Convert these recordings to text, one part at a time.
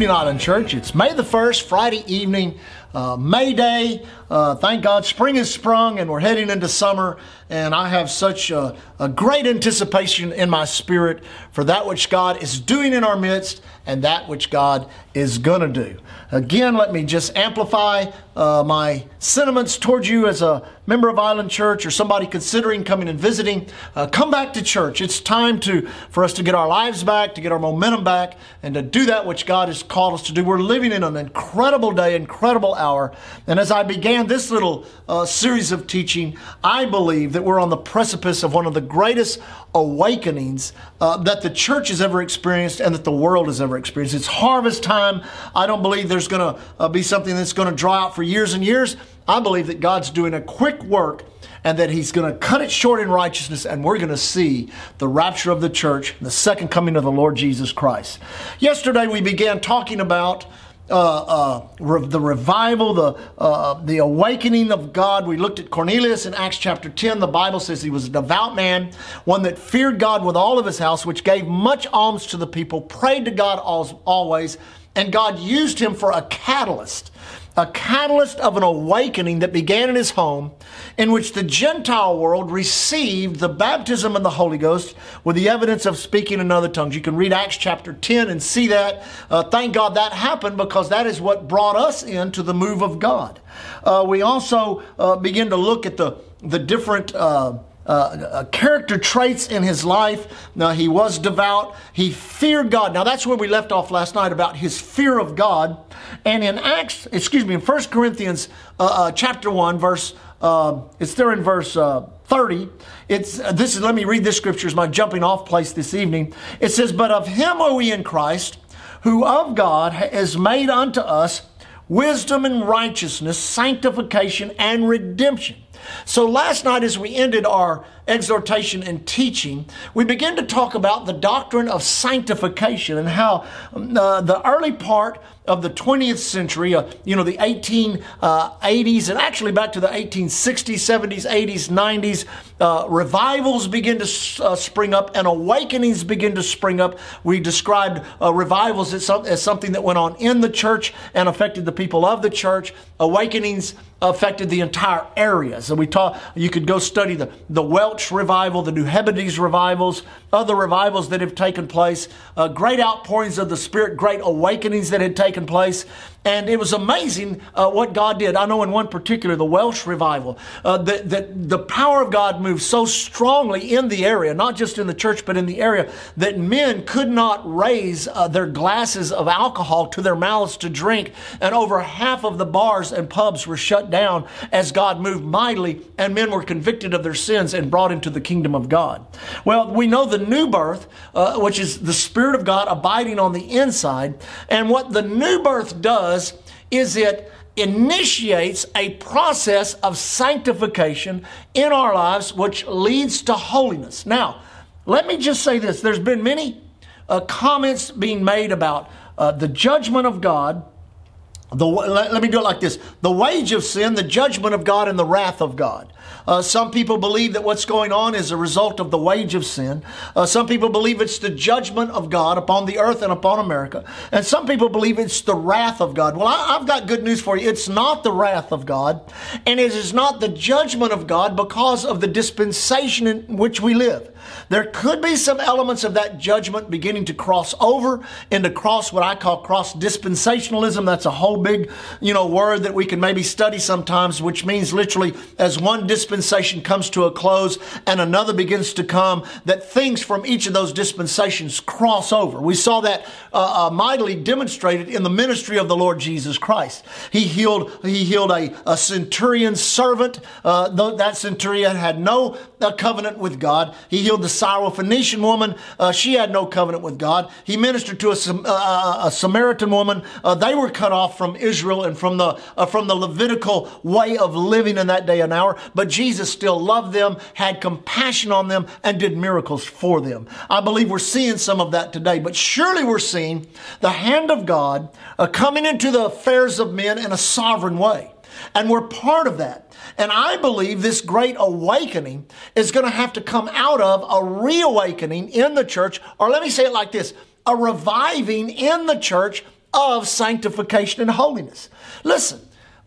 evening, Island Church. It's May the 1st, Friday evening, uh, May Day. Uh, thank God, spring has sprung and we're heading into summer. And I have such a, a great anticipation in my spirit for that which God is doing in our midst and that which God is going to do. Again, let me just amplify uh, my sentiments towards you as a member of Island Church or somebody considering coming and visiting. Uh, come back to church. It's time to for us to get our lives back, to get our momentum back, and to do that which God has called us to do. We're living in an incredible day, incredible hour. And as I began this little uh, series of teaching, I believe that we're on the precipice of one of the greatest awakenings uh, that the church has ever experienced and that the world has ever experienced. It's harvest time. I don't believe there's going to uh, be something that's going to draw out for years and years. I believe that God's doing a quick work and that he's going to cut it short in righteousness, and we're going to see the rapture of the church, the second coming of the Lord Jesus Christ. Yesterday, we began talking about uh, uh, re- the revival, the, uh, the awakening of God. We looked at Cornelius in Acts chapter 10. The Bible says he was a devout man, one that feared God with all of his house, which gave much alms to the people, prayed to God always, and God used him for a catalyst a catalyst of an awakening that began in his home, in which the Gentile world received the baptism of the Holy Ghost with the evidence of speaking in other tongues. You can read Acts chapter 10 and see that. Uh, thank God that happened because that is what brought us into the move of God. Uh, we also uh, begin to look at the, the different. Uh, uh, character traits in his life. Now, he was devout. He feared God. Now, that's where we left off last night about his fear of God. And in Acts, excuse me, in 1 Corinthians uh, uh, chapter 1, verse, uh, it's there in verse uh, 30. It's, this is, let me read this scripture as my jumping off place this evening. It says, But of him are we in Christ, who of God is made unto us wisdom and righteousness, sanctification and redemption so last night, as we ended our exhortation and teaching, we begin to talk about the doctrine of sanctification and how uh, the early part of the 20th century, uh, you know, the 1880s, uh, and actually back to the 1860s, 70s, 80s, 90s, uh, revivals begin to uh, spring up and awakenings begin to spring up. We described uh, revivals as, some, as something that went on in the church and affected the people of the church. Awakenings affected the entire area. So we taught you could go study the, the Welsh revival, the New Hebrides revivals, other revivals that have taken place, uh, great outpourings of the Spirit, great awakenings that had taken place. And it was amazing uh, what God did. I know in one particular, the Welsh revival, uh, that, the power of God moved so strongly in the area, not just in the church, but in the area, that men could not raise uh, their glasses of alcohol to their mouths to drink. And over half of the bars and pubs were shut down as God moved mightily, and men were convicted of their sins and brought into the kingdom of God. Well, we know the new birth, uh, which is the Spirit of God abiding on the inside. And what the new birth does, does is it initiates a process of sanctification in our lives, which leads to holiness. Now, let me just say this there's been many uh, comments being made about uh, the judgment of God. The, let, let me do it like this the wage of sin, the judgment of God, and the wrath of God. Uh, some people believe that what's going on is a result of the wage of sin. Uh, some people believe it's the judgment of God upon the earth and upon America. And some people believe it's the wrath of God. Well, I, I've got good news for you. It's not the wrath of God, and it is not the judgment of God because of the dispensation in which we live. There could be some elements of that judgment beginning to cross over into cross what I call cross dispensationalism. That's a whole big, you know, word that we can maybe study sometimes, which means literally as one dispensation comes to a close and another begins to come, that things from each of those dispensations cross over. We saw that uh, uh, mightily demonstrated in the ministry of the Lord Jesus Christ. He healed, he healed a, a centurion servant. Uh, that centurion had no uh, covenant with God. He healed the Syrophoenician woman. Uh, she had no covenant with God. He ministered to a, uh, uh, a Samaritan woman. Uh, they were cut off from Israel and from the, uh, from the Levitical way of living in that day and hour. But Jesus still loved them, had compassion on them, and did miracles for them. I believe we're seeing some of that today. But surely we're seeing the hand of God uh, coming into the affairs of men in a sovereign way. And we're part of that. And I believe this great awakening is going to have to come out of a reawakening in the church, or let me say it like this a reviving in the church of sanctification and holiness. Listen,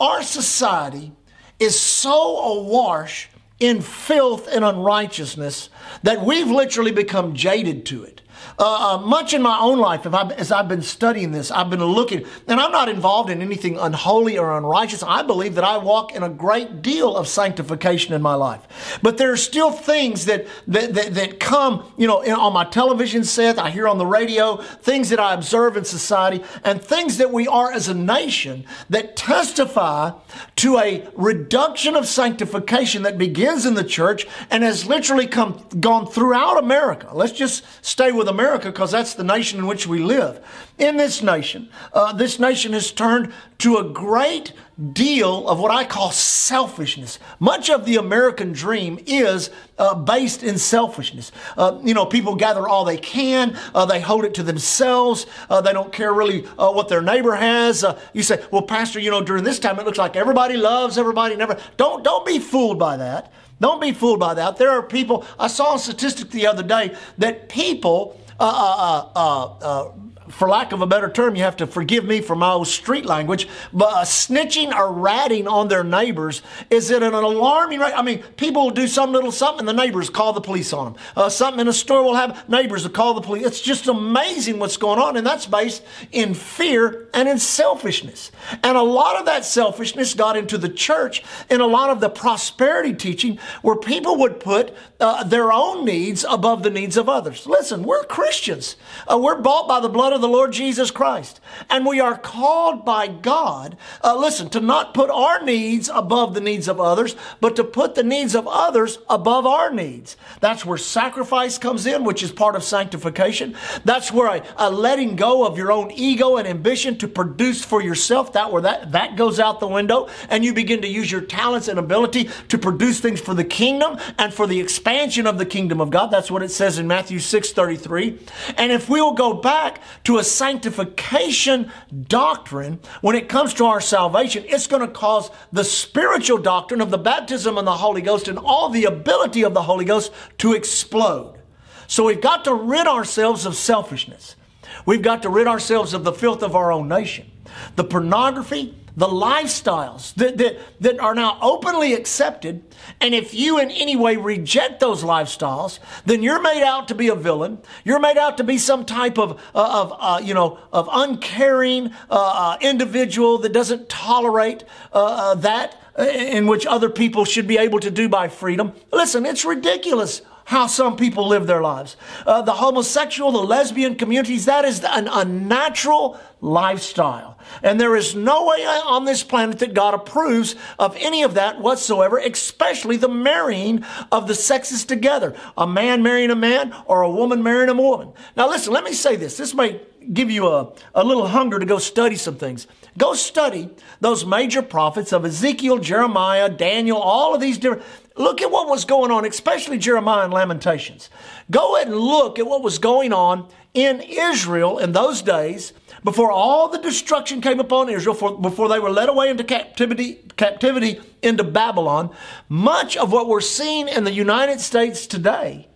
our society is so awash in filth and unrighteousness that we've literally become jaded to it. Uh, uh, much in my own life, I, as I've been studying this, I've been looking, and I'm not involved in anything unholy or unrighteous. I believe that I walk in a great deal of sanctification in my life. But there are still things that, that, that, that come, you know, in, on my television set, I hear on the radio, things that I observe in society, and things that we are as a nation that testify to a reduction of sanctification that begins in the church and has literally come, gone throughout America. Let's just stay with America America because that's the nation in which we live. In this nation, uh, this nation has turned to a great deal of what I call selfishness. Much of the American dream is uh, based in selfishness. Uh, you know, people gather all they can, uh, they hold it to themselves, uh, they don't care really uh, what their neighbor has. Uh, you say, well, Pastor, you know, during this time it looks like everybody loves everybody, never. Don't, don't be fooled by that. Don't be fooled by that. There are people, I saw a statistic the other day that people uh, uh, uh, for lack of a better term, you have to forgive me for my old street language, but uh, snitching or ratting on their neighbors is at an alarming rate. I mean, people will do some little something, the neighbors call the police on them. Uh, something in a store will have neighbors will call the police. It's just amazing what's going on, and that's based in fear and in selfishness. And a lot of that selfishness got into the church in a lot of the prosperity teaching where people would put uh, their own needs above the needs of others. Listen, we're Christians. Uh, we're bought by the blood of of the Lord Jesus Christ. And we are called by God, uh, listen, to not put our needs above the needs of others, but to put the needs of others above our needs. That's where sacrifice comes in, which is part of sanctification. That's where a, a letting go of your own ego and ambition to produce for yourself, that where that, that goes out the window, and you begin to use your talents and ability to produce things for the kingdom and for the expansion of the kingdom of God. That's what it says in Matthew 6 33. And if we will go back to a sanctification doctrine, when it comes to our salvation, it's going to cause the spiritual doctrine of the baptism and the Holy Ghost and all the ability of the Holy Ghost to explode. So we've got to rid ourselves of selfishness. We've got to rid ourselves of the filth of our own nation. The pornography, the lifestyles that, that, that are now openly accepted. And if you in any way reject those lifestyles, then you're made out to be a villain. You're made out to be some type of, uh, of uh, you know, of uncaring uh, uh individual that doesn't tolerate uh, uh, that in which other people should be able to do by freedom. Listen, it's ridiculous how some people live their lives. Uh, the homosexual, the lesbian communities, that is an unnatural lifestyle. And there is no way on this planet that God approves of any of that whatsoever, especially the marrying of the sexes together. A man marrying a man or a woman marrying a woman. Now listen, let me say this. This may give you a, a little hunger to go study some things. Go study those major prophets of Ezekiel, Jeremiah, Daniel, all of these different. Look at what was going on, especially Jeremiah and Lamentations. Go and look at what was going on in Israel in those days before all the destruction came upon Israel, for, before they were led away into captivity, captivity into Babylon. Much of what we're seeing in the United States today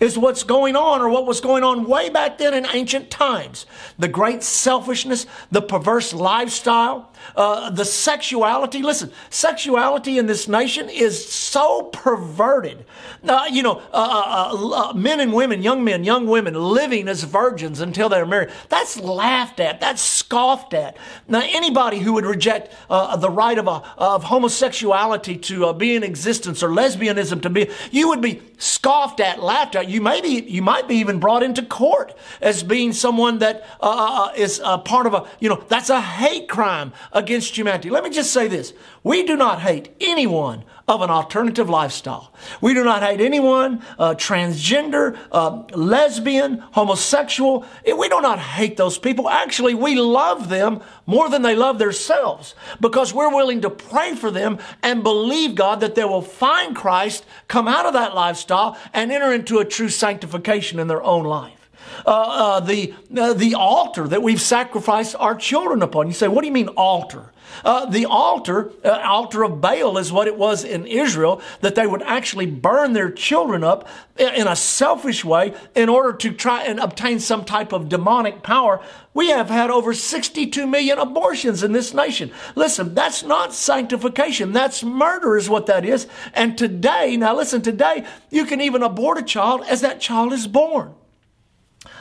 is what's going on or what was going on way back then in ancient times. The great selfishness, the perverse lifestyle, uh, the sexuality. Listen, sexuality in this nation is so perverted. Uh, you know, uh, uh, uh, men and women, young men, young women living as virgins until they're married. That's laughed at. That's scoffed at. Now, anybody who would reject uh, the right of, a, of homosexuality to be in existence or lesbianism to be, you would be scoffed at, laughed at you may be, you might be even brought into court as being someone that uh, uh, uh is a part of a, you know, that's a hate crime against humanity. Let me just say this. We do not hate anyone of an alternative lifestyle. We do not hate anyone, uh, transgender, uh, lesbian, homosexual. We do not hate those people. Actually, we love them more than they love themselves because we're willing to pray for them and believe, God, that they will find Christ, come out of that lifestyle, and enter into a true sanctification in their own life. Uh, uh, the, uh, the altar that we've sacrificed our children upon. You say, what do you mean altar? Uh, the altar, uh, altar of Baal, is what it was in Israel, that they would actually burn their children up in a selfish way in order to try and obtain some type of demonic power. We have had over 62 million abortions in this nation. Listen, that's not sanctification. That's murder, is what that is. And today, now listen, today, you can even abort a child as that child is born.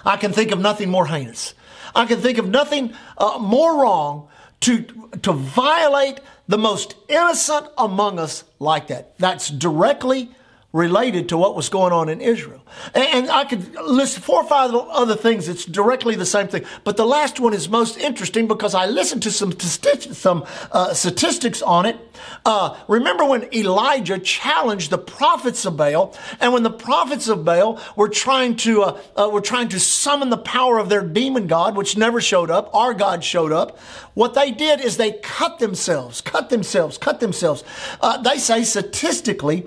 I can think of nothing more heinous. I can think of nothing uh, more wrong to, to violate the most innocent among us like that. That's directly related to what was going on in Israel. And, I could list four or five other things that's directly the same thing. But the last one is most interesting because I listened to some, some uh, statistics on it. Uh, remember when Elijah challenged the prophets of Baal, and when the prophets of Baal were trying to uh, uh, were trying to summon the power of their demon god, which never showed up. Our God showed up. What they did is they cut themselves, cut themselves, cut themselves. Uh, they say statistically,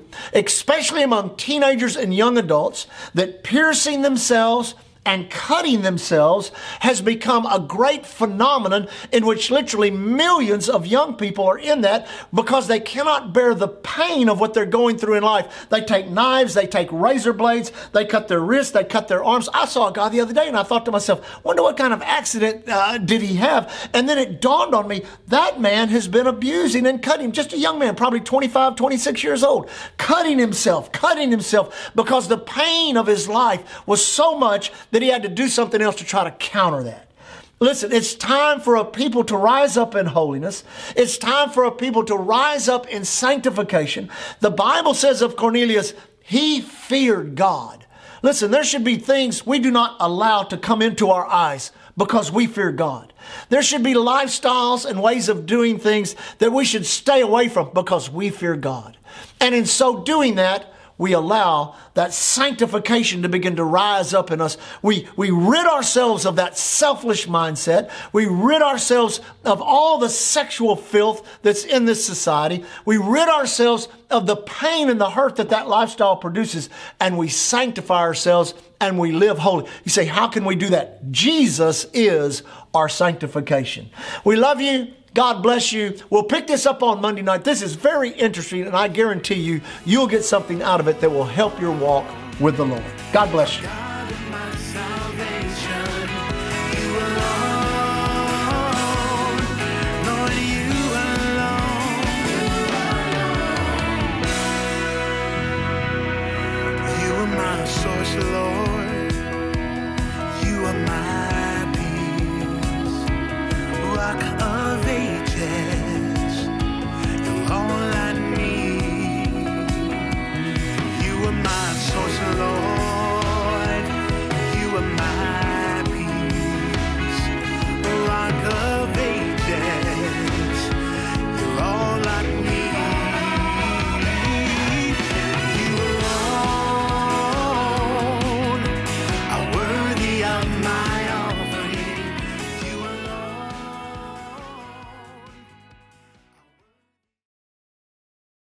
especially among teenagers and young adults, that piercing themselves and cutting themselves has become a great phenomenon in which literally millions of young people are in that because they cannot bear the pain of what they're going through in life. They take knives, they take razor blades, they cut their wrists, they cut their arms. I saw a guy the other day and I thought to myself, wonder what kind of accident uh, did he have? And then it dawned on me that man has been abusing and cutting, just a young man, probably 25, 26 years old, cutting himself, cutting himself because the pain of his life was so much that he had to do something else to try to counter that. Listen, it's time for a people to rise up in holiness. It's time for a people to rise up in sanctification. The Bible says of Cornelius, he feared God. Listen, there should be things we do not allow to come into our eyes because we fear God. There should be lifestyles and ways of doing things that we should stay away from because we fear God. And in so doing that, we allow that sanctification to begin to rise up in us. We, we rid ourselves of that selfish mindset. We rid ourselves of all the sexual filth that's in this society. We rid ourselves of the pain and the hurt that that lifestyle produces, and we sanctify ourselves and we live holy. You say, how can we do that? Jesus is our sanctification. We love you. God bless you. We'll pick this up on Monday night. This is very interesting, and I guarantee you, you'll get something out of it that will help your walk with the Lord. God bless you.